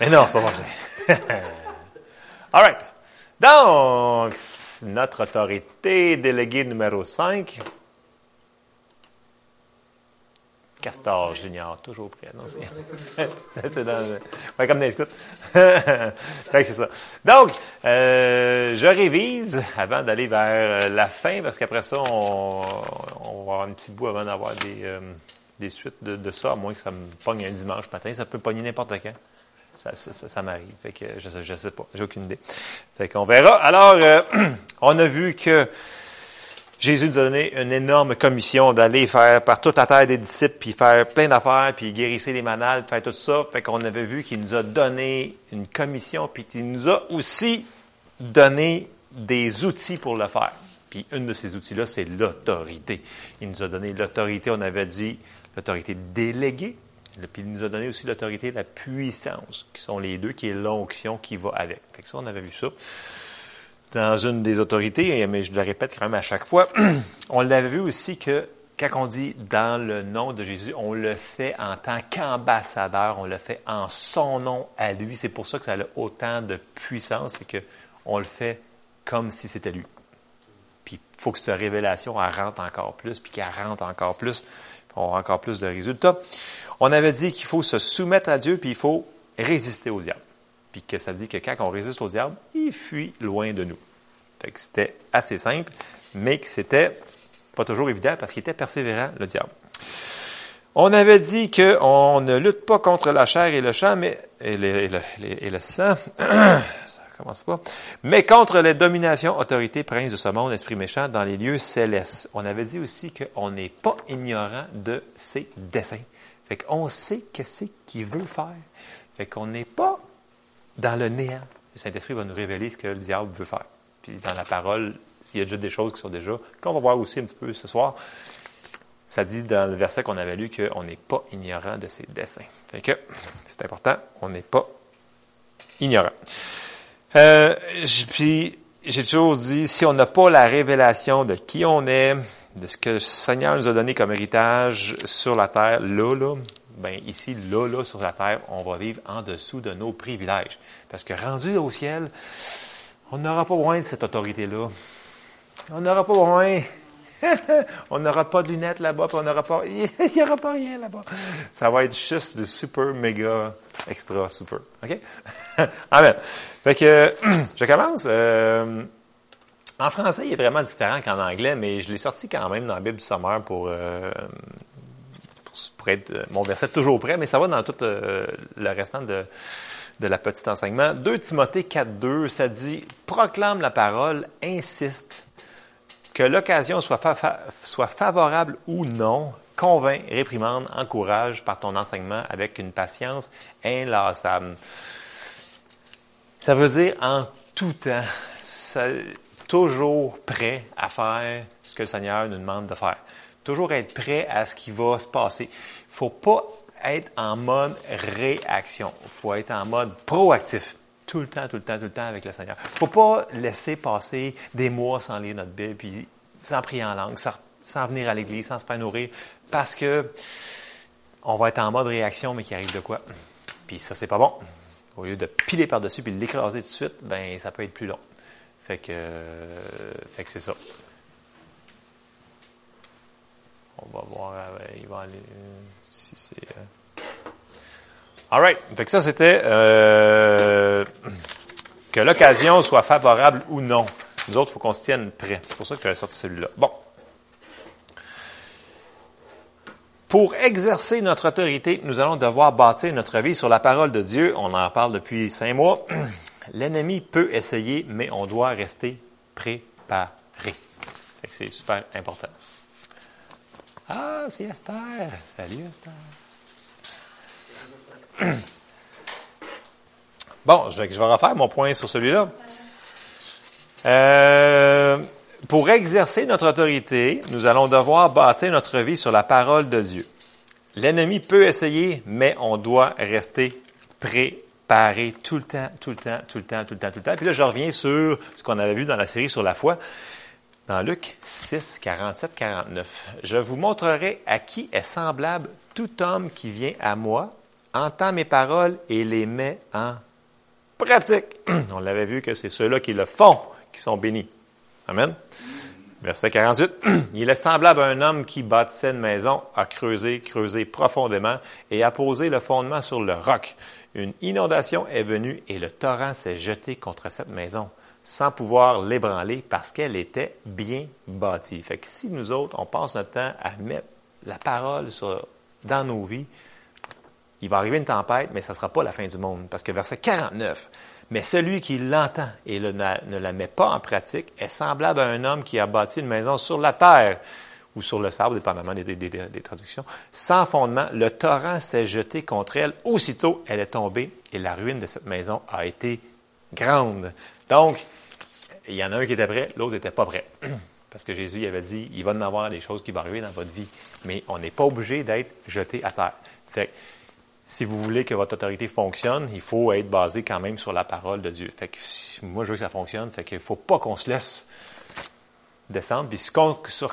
Mais non, c'est pas vrai. All right. Donc, notre autorité déléguée numéro 5. Castor Junior, toujours prêt. Non, c'est ouais, comme dans les c'est ça. Donc, euh, je révise avant d'aller vers la fin, parce qu'après ça, on, on, va avoir un petit bout avant d'avoir des, euh, des suites de, de, ça, à moins que ça me pogne un dimanche matin. Ça peut pogner n'importe quand. Ça, m'arrive. Fait que je ne sais pas. J'ai aucune idée. Fait qu'on verra. Alors, euh, on a vu que Jésus nous a donné une énorme commission d'aller faire par toute la terre des disciples, puis faire plein d'affaires, puis guérisser les manades, faire tout ça. Fait qu'on avait vu qu'il nous a donné une commission, puis qu'il nous a aussi donné des outils pour le faire. Puis une de ces outils-là, c'est l'autorité. Il nous a donné l'autorité, on avait dit l'autorité déléguée, puis il nous a donné aussi l'autorité et la puissance, qui sont les deux, qui est l'onction qui va avec. Fait que ça, on avait vu ça dans une des autorités, mais je le répète quand même à chaque fois. on l'avait vu aussi que quand on dit dans le nom de Jésus, on le fait en tant qu'ambassadeur, on le fait en son nom à lui. C'est pour ça que ça a autant de puissance, c'est que on le fait comme si c'était lui. Puis il faut que cette révélation elle rentre encore plus, puis qu'elle rentre encore plus, on aura encore plus de résultats. On avait dit qu'il faut se soumettre à Dieu, puis il faut résister au diable. Puis que ça dit que quand on résiste au diable, il fuit loin de nous. Fait que c'était assez simple, mais que c'était pas toujours évident parce qu'il était persévérant, le diable. On avait dit qu'on ne lutte pas contre la chair et le sang, mais, et, le, sang, ça commence pas, mais contre les dominations, autorités, princes de ce monde, esprits méchants dans les lieux célestes. On avait dit aussi qu'on n'est pas ignorant de ses desseins. Fait qu'on sait qu'est-ce qu'il veut faire. Fait qu'on n'est pas dans le néant. Le Saint-Esprit va nous révéler ce que le diable veut faire. Puis dans la parole, s'il y a déjà des choses qui sont déjà, qu'on va voir aussi un petit peu ce soir, ça dit dans le verset qu'on avait lu qu'on n'est pas ignorant de ses desseins. Fait que c'est important, on n'est pas ignorant. Euh, puis j'ai toujours dit, si on n'a pas la révélation de qui on est, de ce que le Seigneur nous a donné comme héritage sur la terre, là, là, ben ici, là, là, sur la terre, on va vivre en dessous de nos privilèges. Parce que rendu au ciel, on n'aura pas besoin de cette autorité-là. On n'aura pas besoin. on n'aura pas de lunettes là-bas, puis on n'aura pas. Il n'y aura pas rien là-bas. Ça va être juste de super, méga, extra, super. OK? Amen. Fait que, je commence. Euh, en français, il est vraiment différent qu'en anglais, mais je l'ai sorti quand même dans la Bible du sommaire pour, euh, pour, être euh, mon verset toujours prêt, mais ça va dans tout euh, le restant de, de la petite enseignement. 2 Timothée 4.2, ça dit « Proclame la parole, insiste, que l'occasion soit, favorable ou non, convainc, réprimande, encourage par ton enseignement avec une patience inlassable. » Ça veut dire en tout temps. Toujours prêt à faire ce que le Seigneur nous demande de faire. Toujours être prêt à ce qui va se passer. Il faut pas être en mode réaction. Il faut être en mode proactif. Tout le temps, tout le temps, tout le temps avec le Seigneur. Il faut pas laisser passer des mois sans lire notre Bible, puis sans prier en langue, sans, venir à l'église, sans se faire nourrir, parce que on va être en mode réaction, mais qui arrive de quoi? Puis ça, c'est pas bon. Au lieu de piler par-dessus puis l'écraser tout de suite, ben ça peut être plus long. Fait que, fait que c'est ça. On va voir, euh, il va aller, si c'est... Euh... All right. Fait que ça, c'était euh, que l'occasion soit favorable ou non. Nous autres, il faut qu'on se tienne prêt. C'est pour ça que as sorti celui-là. Bon. Pour exercer notre autorité, nous allons devoir bâtir notre vie sur la parole de Dieu. On en parle depuis cinq mois. L'ennemi peut essayer, mais on doit rester préparé. C'est super important. Ah, c'est Esther. Salut Esther. Bon, je vais, refaire mon point sur celui-là. Euh, pour exercer notre autorité, nous allons devoir bâtir notre vie sur la parole de Dieu. L'ennemi peut essayer, mais on doit rester préparé parer tout le temps, tout le temps, tout le temps, tout le temps, tout le temps. Puis là, je reviens sur ce qu'on avait vu dans la série sur la foi, dans Luc 6, 47, 49. Je vous montrerai à qui est semblable tout homme qui vient à moi entend mes paroles et les met en pratique. On l'avait vu que c'est ceux-là qui le font qui sont bénis. Amen. Verset 48. Il est semblable à un homme qui bâtissait une maison, a creusé, creusé profondément et a posé le fondement sur le roc. Une inondation est venue et le torrent s'est jeté contre cette maison sans pouvoir l'ébranler parce qu'elle était bien bâtie. Fait que si nous autres, on passe notre temps à mettre la parole dans nos vies, il va arriver une tempête, mais ça ne sera pas la fin du monde. Parce que verset 49, mais celui qui l'entend et ne la met pas en pratique est semblable à un homme qui a bâti une maison sur la terre ou sur le sable, dépendamment des, traductions. Sans fondement, le torrent s'est jeté contre elle. Aussitôt, elle est tombée et la ruine de cette maison a été grande. Donc, il y en a un qui était prêt, l'autre n'était pas prêt. Parce que Jésus avait dit, il va en avoir des choses qui vont arriver dans votre vie, mais on n'est pas obligé d'être jeté à terre. Fait si vous voulez que votre autorité fonctionne, il faut être basé quand même sur la parole de Dieu. Fait que moi, je veux que ça fonctionne, fait qu'il ne faut pas qu'on se laisse descendre. Puis ce,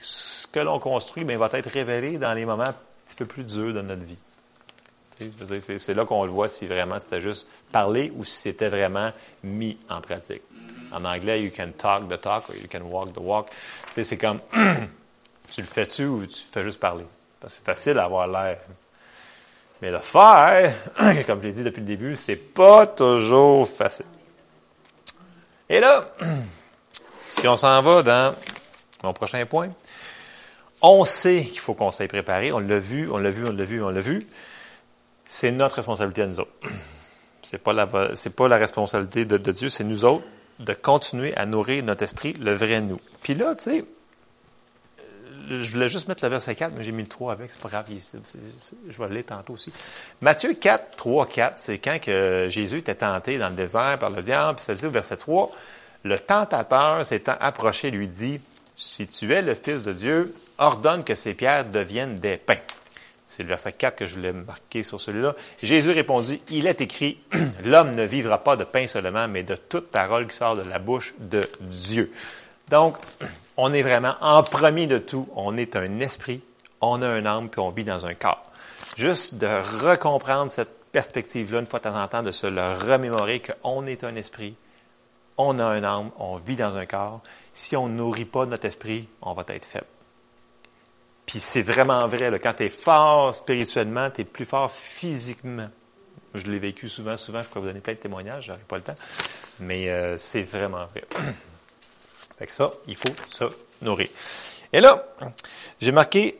ce que l'on construit bien, va être révélé dans les moments un petit peu plus durs de notre vie. C'est là qu'on le voit si vraiment c'était juste parler ou si c'était vraiment mis en pratique. En anglais, you can talk the talk or you can walk the walk. c'est comme, tu le fais-tu ou tu fais juste parler? c'est facile d'avoir l'air. Mais le faire, comme je l'ai dit depuis le début, c'est pas toujours facile. Et là, si on s'en va dans mon prochain point, on sait qu'il faut qu'on s'aille préparer. On l'a vu, on l'a vu, on l'a vu, on l'a vu. C'est notre responsabilité à nous autres. C'est pas la, c'est pas la responsabilité de, Dieu, c'est nous autres de continuer à nourrir notre esprit, le vrai nous. Puis là, tu sais, je voulais juste mettre le verset 4, mais j'ai mis le 3 avec, c'est pas grave, je vais le tantôt aussi. Matthieu 4, 3, 4, c'est quand que Jésus était tenté dans le désert par le diable, puis ça dit au verset 3, le tentateur s'étant approché lui dit, si tu es le Fils de Dieu, ordonne que ces pierres deviennent des pains. C'est le verset 4 que je voulais marquer sur celui-là. Jésus répondit, il est écrit, l'homme ne vivra pas de pain seulement, mais de toute parole qui sort de la bouche de Dieu. Donc, on est vraiment, en premier de tout, on est un esprit, on a un âme, puis on vit dans un corps. Juste de recomprendre cette perspective-là, une fois de temps en temps, de se le remémorer qu'on est un esprit, on a un âme, on vit dans un corps. Si on ne nourrit pas notre esprit, on va être faible. Puis c'est vraiment vrai. Quand tu es fort spirituellement, tu es plus fort physiquement. Je l'ai vécu souvent, souvent. Je pourrais vous donner plein de témoignages, j'aurais pas le temps. Mais euh, c'est vraiment vrai. fait que ça, il faut se nourrir. Et là, j'ai marqué,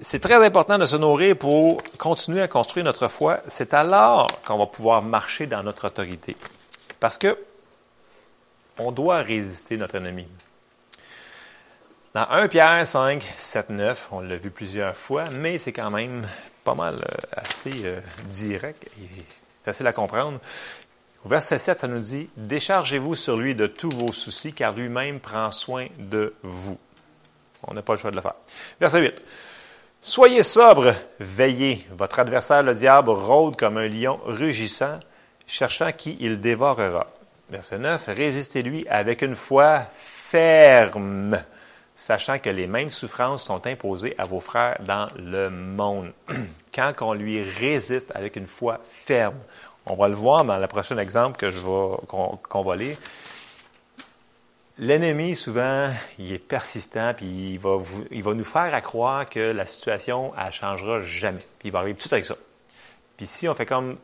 c'est très important de se nourrir pour continuer à construire notre foi. C'est alors qu'on va pouvoir marcher dans notre autorité. Parce que on doit résister notre ennemi. Dans 1 Pierre 5, 7, 9, on l'a vu plusieurs fois, mais c'est quand même pas mal euh, assez euh, direct et facile à comprendre. Au verset 7, ça nous dit Déchargez-vous sur lui de tous vos soucis, car lui-même prend soin de vous. On n'a pas le choix de le faire. Verset 8. Soyez sobre, veillez. Votre adversaire, le diable, rôde comme un lion rugissant, cherchant qui il dévorera. Verset 9. Résistez-lui avec une foi ferme sachant que les mêmes souffrances sont imposées à vos frères dans le monde. Quand on lui résiste avec une foi ferme, on va le voir dans le prochain exemple que je vais, qu'on, va lire. L'ennemi, souvent, il est persistant, puis il va, il va nous faire croire que la situation, elle changera jamais. Puis il va arriver tout avec ça. Puis si on fait comme,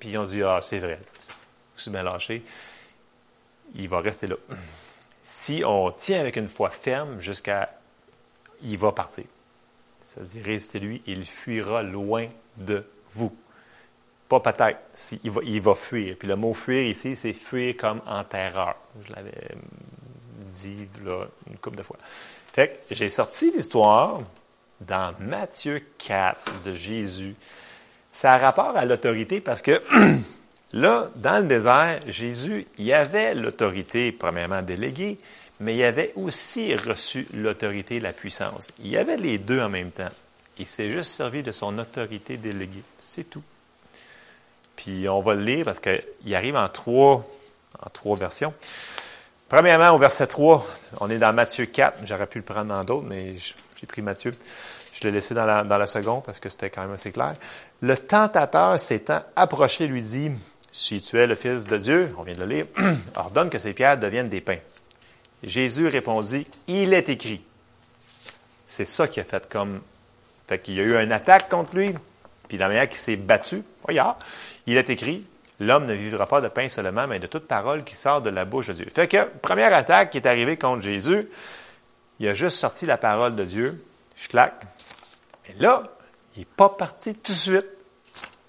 puis on dit, ah, c'est vrai, c'est bien lâché, il va rester là si on tient avec une foi ferme jusqu'à il va partir. C'est-à-dire, restez-lui, il fuira loin de vous. Pas peut-être, il va, il va fuir. Puis le mot fuir ici, c'est fuir comme en terreur. Je l'avais dit là, une couple de fois. Fait que j'ai sorti l'histoire dans Matthieu 4 de Jésus. Ça a rapport à l'autorité parce que Là, dans le désert, Jésus, il avait l'autorité, premièrement déléguée, mais il avait aussi reçu l'autorité et la puissance. Il y avait les deux en même temps. Il s'est juste servi de son autorité déléguée. C'est tout. Puis on va le lire parce qu'il arrive en trois, en trois versions. Premièrement, au verset 3, on est dans Matthieu 4. J'aurais pu le prendre dans d'autres, mais j'ai pris Matthieu. Je l'ai laissé dans la, dans la seconde parce que c'était quand même assez clair. Le tentateur s'étant approché lui dit, si tu es le Fils de Dieu, on vient de le lire, ordonne que ces pierres deviennent des pains. Jésus répondit, il est écrit. C'est ça qui a fait comme... Fait qu'il y a eu une attaque contre lui, puis la manière qu'il s'est battu, il est écrit, l'homme ne vivra pas de pain seulement, mais de toute parole qui sort de la bouche de Dieu. Fait que, première attaque qui est arrivée contre Jésus, il a juste sorti la parole de Dieu, je claque. Mais là, il n'est pas parti tout de suite.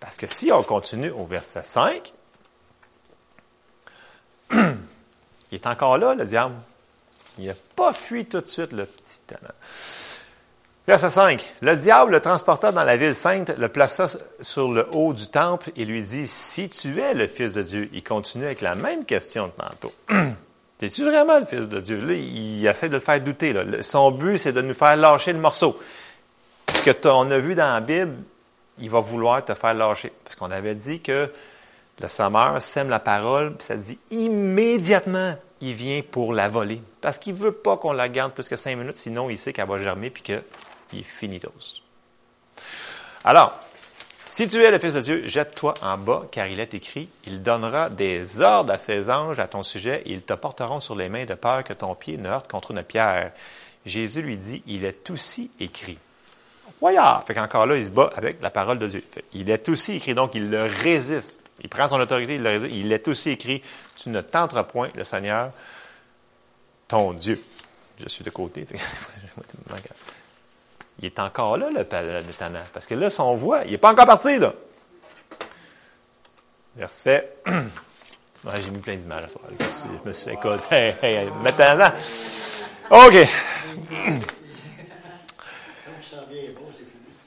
Parce que si on continue au verset 5, il est encore là, le diable. Il n'a pas fui tout de suite, le petit talent. Verset 5. Le diable le transporta dans la ville sainte, le plaça sur le haut du temple et lui dit, si tu es le Fils de Dieu, il continue avec la même question de tantôt. Es-tu vraiment le Fils de Dieu? Là, il essaie de le faire douter. Son but, c'est de nous faire lâcher le morceau. Ce que on a vu dans la Bible, il va vouloir te faire lâcher. Parce qu'on avait dit que le sommeur sème la parole, puis ça dit immédiatement, il vient pour la voler. Parce qu'il ne veut pas qu'on la garde plus que cinq minutes, sinon il sait qu'elle va germer, puis qu'il est finitos. Alors, si tu es le Fils de Dieu, jette-toi en bas, car il est écrit, il donnera des ordres à ses anges à ton sujet, et ils te porteront sur les mains de peur que ton pied ne heurte contre une pierre. Jésus lui dit, il est aussi écrit. Voyons! Fait qu'encore là, il se bat avec la parole de Dieu. il est aussi écrit, donc il le résiste. Il prend son autorité, il le résiste. Il est aussi écrit, tu ne tenteras point le Seigneur, ton Dieu. Je suis de côté. il est encore là, le, le Parce que là, son voix, il n'est pas encore parti, là. Verset. J'ai mis plein d'images. Je me suis écoute. Hey, hey, maintenant. OK.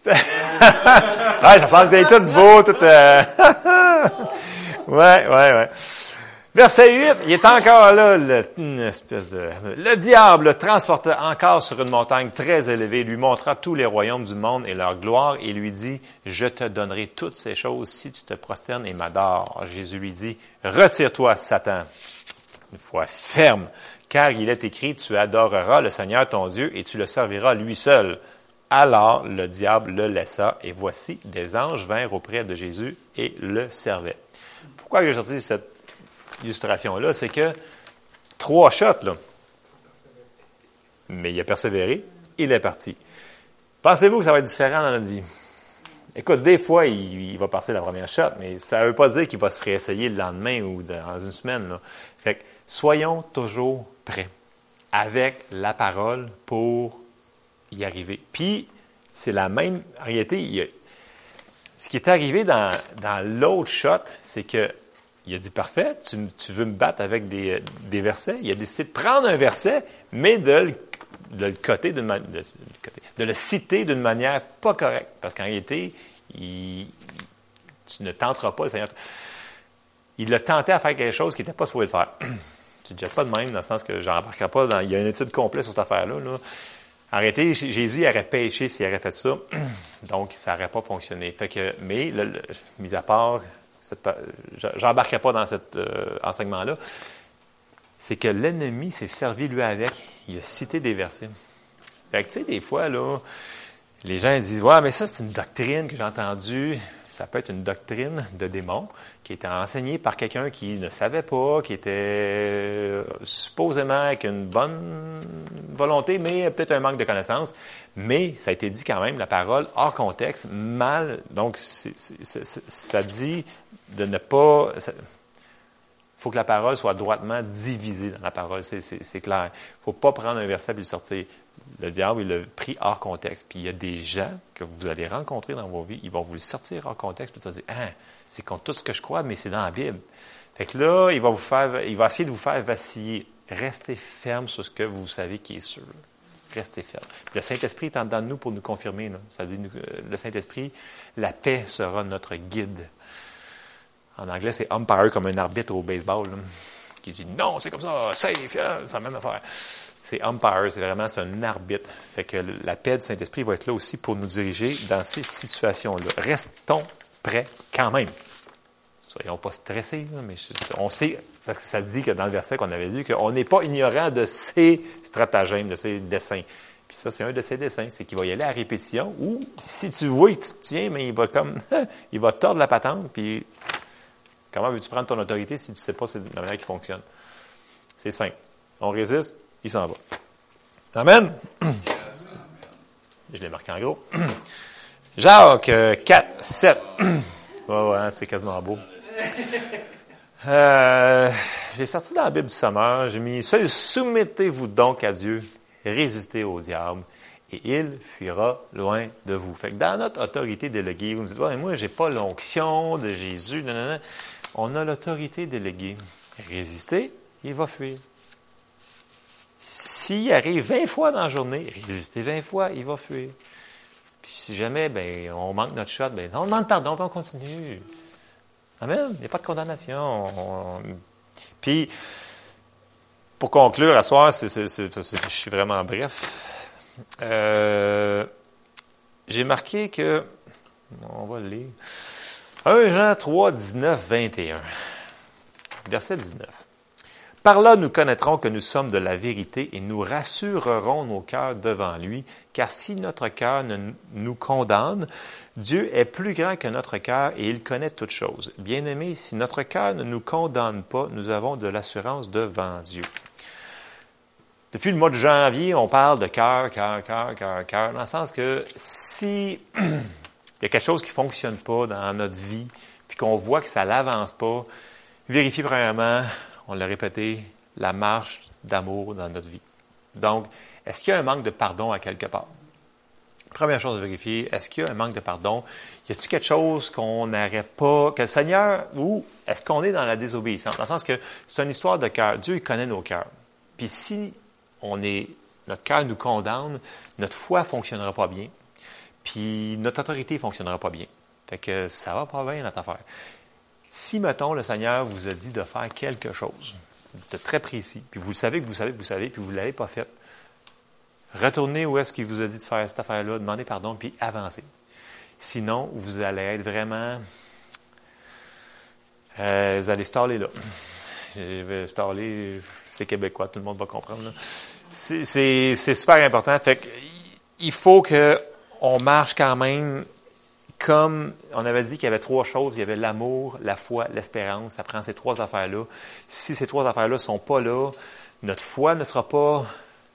ouais, ça semble tout beau, tout. Euh... ouais, ouais, ouais. Verset 8, il est encore là, le, espèce de... Le diable le transporta encore sur une montagne très élevée, lui montra tous les royaumes du monde et leur gloire, et lui dit, je te donnerai toutes ces choses si tu te prosternes et m'adores. Jésus lui dit, retire-toi, Satan. Une fois ferme, car il est écrit, tu adoreras le Seigneur ton Dieu et tu le serviras lui seul. Alors le diable le laissa, et voici, des anges vinrent auprès de Jésus et le servaient. Pourquoi j'ai sorti cette illustration-là, c'est que trois shots. Mais il a persévéré, il est parti. Pensez-vous que ça va être différent dans notre vie? Écoute, des fois, il, va passer la première shot, mais ça ne veut pas dire qu'il va se réessayer le lendemain ou dans une semaine. Fait que, soyons toujours prêts avec la parole pour y arriver. Puis, c'est la même. En réalité, ce qui est arrivé dans, dans l'autre shot, c'est que il a dit, parfait, tu, veux me battre avec des, des, versets. Il a décidé de prendre un verset, mais de le, de le coter d'une de, le citer d'une manière pas correcte. Parce qu'en réalité, il, tu ne tenteras pas le Seigneur. Il a tenté à faire quelque chose qui n'était pas supposé faire. tu ne jettes pas de même, dans le sens que j'embarquerai pas dans. Il y a une étude complète sur cette affaire-là. Là. En réalité, Jésus aurait péché s'il aurait fait ça. Donc, ça n'aurait pas fonctionné. Mais, mis à part j'embarquerai pas dans cet euh, enseignement-là, c'est que l'ennemi s'est servi lui avec. Il a cité des versets. Fait que, tu sais, des fois, là, les gens disent, ouais, mais ça, c'est une doctrine que j'ai entendue. Ça peut être une doctrine de démon qui était enseignée par quelqu'un qui ne savait pas, qui était euh, supposément avec une bonne volonté, mais peut-être un manque de connaissance. Mais ça a été dit quand même, la parole, hors contexte, mal. Donc, ça dit de ne pas... faut que la parole soit droitement divisée dans la parole, c'est clair. Faut pas prendre un verset et le sortir. Le diable, il l'a pris hors contexte. Puis il y a des gens que vous allez rencontrer dans vos vies, ils vont vous le sortir hors contexte, puis vous dire, ah, c'est contre tout ce que je crois, mais c'est dans la Bible. Fait que là, il va vous faire, il va essayer de vous faire vaciller. Restez ferme sur ce que vous savez qui est sûr. Restez ferme. le Saint-Esprit est en dedans de nous pour nous confirmer. Ça dit, euh, le Saint-Esprit, la paix sera notre guide. En anglais, c'est umpire comme un arbitre au baseball, qui dit non, c'est comme ça, safe, c'est la même affaire. C'est umpire, c'est vraiment un arbitre. Fait que la paix du Saint-Esprit va être là aussi pour nous diriger dans ces situations-là. Restons prêts quand même. Soyons pas stressés, mais on sait, parce que ça dit que dans le verset qu'on avait dit, qu'on n'est pas ignorant de ces stratagèmes, de ces dessins. Puis ça, c'est un de ses dessins, c'est qu'il va y aller à répétition, ou si tu vois tu te tiens, mais il va comme, il va tordre la patente, puis comment veux-tu prendre ton autorité si tu ne sais pas c'est la manière qui fonctionne? C'est simple. On résiste, il s'en va. Amen? Je l'ai marqué en gros. Jacques 4, 7. Ouais, hein, c'est quasiment beau. Euh, j'ai sorti dans la Bible du Sommeur, j'ai mis soumettez-vous donc à Dieu, résistez au diable, et il fuira loin de vous. Fait que dans notre autorité déléguée, vous me dites, ouais, moi, j'ai pas l'onction de Jésus, non. On a l'autorité déléguée. Résistez, il va fuir. S'il arrive 20 fois dans la journée, résistez 20 fois, il va fuir. Puis si jamais ben, on manque notre shot, ben, on demande pardon, puis on continue. Amen. Il n'y a pas de condamnation. Puis, pour conclure, à soir, je suis vraiment bref. Euh, j'ai marqué que, on va le lire, 1 Jean 3, 19, 21. Verset 19. Par là, nous connaîtrons que nous sommes de la vérité et nous rassurerons nos cœurs devant lui, car si notre cœur nous condamne, Dieu est plus grand que notre cœur et il connaît toutes choses. Bien-aimés, si notre cœur ne nous condamne pas, nous avons de l'assurance devant Dieu. Depuis le mois de janvier, on parle de cœur, cœur, cœur, cœur, cœur, dans le sens que si il y a quelque chose qui ne fonctionne pas dans notre vie, puis qu'on voit que ça n'avance pas, vérifiez premièrement on l'a répété, la marche d'amour dans notre vie. Donc, est-ce qu'il y a un manque de pardon à quelque part? Première chose à vérifier, est-ce qu'il y a un manque de pardon? Y a-t-il quelque chose qu'on n'aurait pas, que le Seigneur, ou est-ce qu'on est dans la désobéissance? Dans le sens que c'est une histoire de cœur. Dieu, il connaît nos cœurs. Puis si on est, notre cœur nous condamne, notre foi ne fonctionnera pas bien, puis notre autorité ne fonctionnera pas bien. Fait que ça va pas bien, notre affaire. Si, mettons, le Seigneur vous a dit de faire quelque chose de très précis, puis vous savez que vous savez que vous savez, puis vous ne l'avez pas fait, retournez où est-ce qu'il vous a dit de faire cette affaire-là, demandez pardon, puis avancez. Sinon, vous allez être vraiment... Euh, vous allez staller là. Je vais staller, c'est québécois, tout le monde va comprendre. C'est super important. Fait il faut qu'on marche quand même comme on avait dit qu'il y avait trois choses, il y avait l'amour, la foi, l'espérance. Ça prend ces trois affaires-là. Si ces trois affaires-là sont pas là, notre foi ne sera pas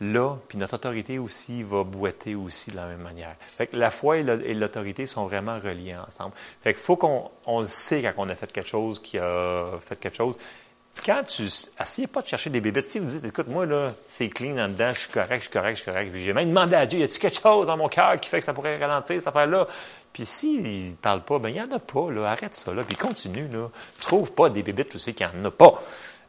là, puis notre autorité aussi va boiter aussi de la même manière. Fait la foi et l'autorité sont vraiment reliés ensemble. Fait faut qu'on on le sait quand on a fait quelque chose, qui a fait quelque chose. Quand tu essayez pas de chercher des bébés, si vous dites, écoute, moi là, c'est clean en dedans, je suis correct, je suis correct, je suis correct. J'ai même demandé à Dieu, y a-t-il quelque chose dans mon cœur qui fait que ça pourrait ralentir cette affaire-là? Puis s'il ne parle pas, ben il n'y en a pas, là. Arrête ça, là. Puis continue, là. Trouve pas des bébites, tu sais qu'il n'y en a pas.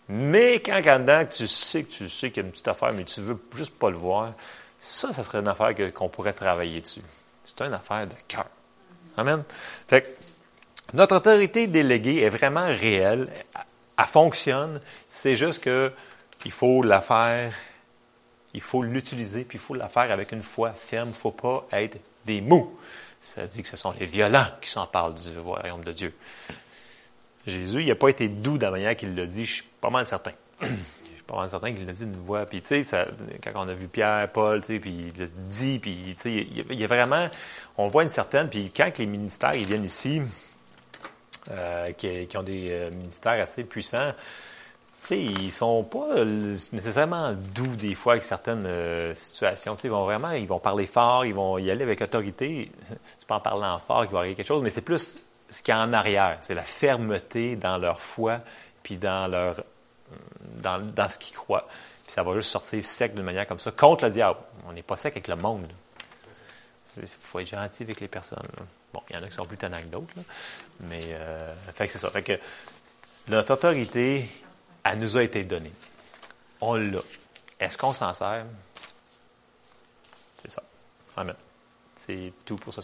Mais quand en dedans, tu sais que tu sais qu'il y a une petite affaire, mais tu veux juste pas le voir, ça, ça serait une affaire qu'on pourrait travailler dessus. C'est une affaire de cœur. Amen. Fait que, notre autorité déléguée est vraiment réelle. Elle fonctionne. C'est juste que il faut la faire, il faut l'utiliser, puis il faut la faire avec une foi ferme. Il ne faut pas être des mous. Ça dit que ce sont les violents qui s'emparent du royaume de Dieu. Jésus, il n'a pas été doux de la manière qu'il l'a dit, je suis pas mal certain. je suis pas mal certain qu'il l'a dit d'une voix. Puis, tu sais, quand on a vu Pierre, Paul, tu sais, puis il l'a dit, puis, tu sais, il y a vraiment, on voit une certaine, puis quand les ministères, ils viennent ici, euh, qui, ont des euh, ministères assez puissants, sais, ils sont pas nécessairement doux des fois avec certaines euh, situations. ils vont vraiment, ils vont parler fort, ils vont y aller avec autorité. C'est pas en parlant fort qu'il va arriver quelque chose, mais c'est plus ce qu'il y a en arrière. C'est la fermeté dans leur foi, puis dans leur dans, dans ce qu'ils croient. Puis ça va juste sortir sec d'une manière comme ça contre le diable. On n'est pas sec avec le monde. Il faut être gentil avec les personnes. Bon, il y en a qui sont plus tannants que d'autres, mais euh, fait que c'est ça. Fait que notre autorité elle nous a été donnée. On l'a. Est-ce qu'on s'en sert? C'est ça. Amen. C'est tout pour ce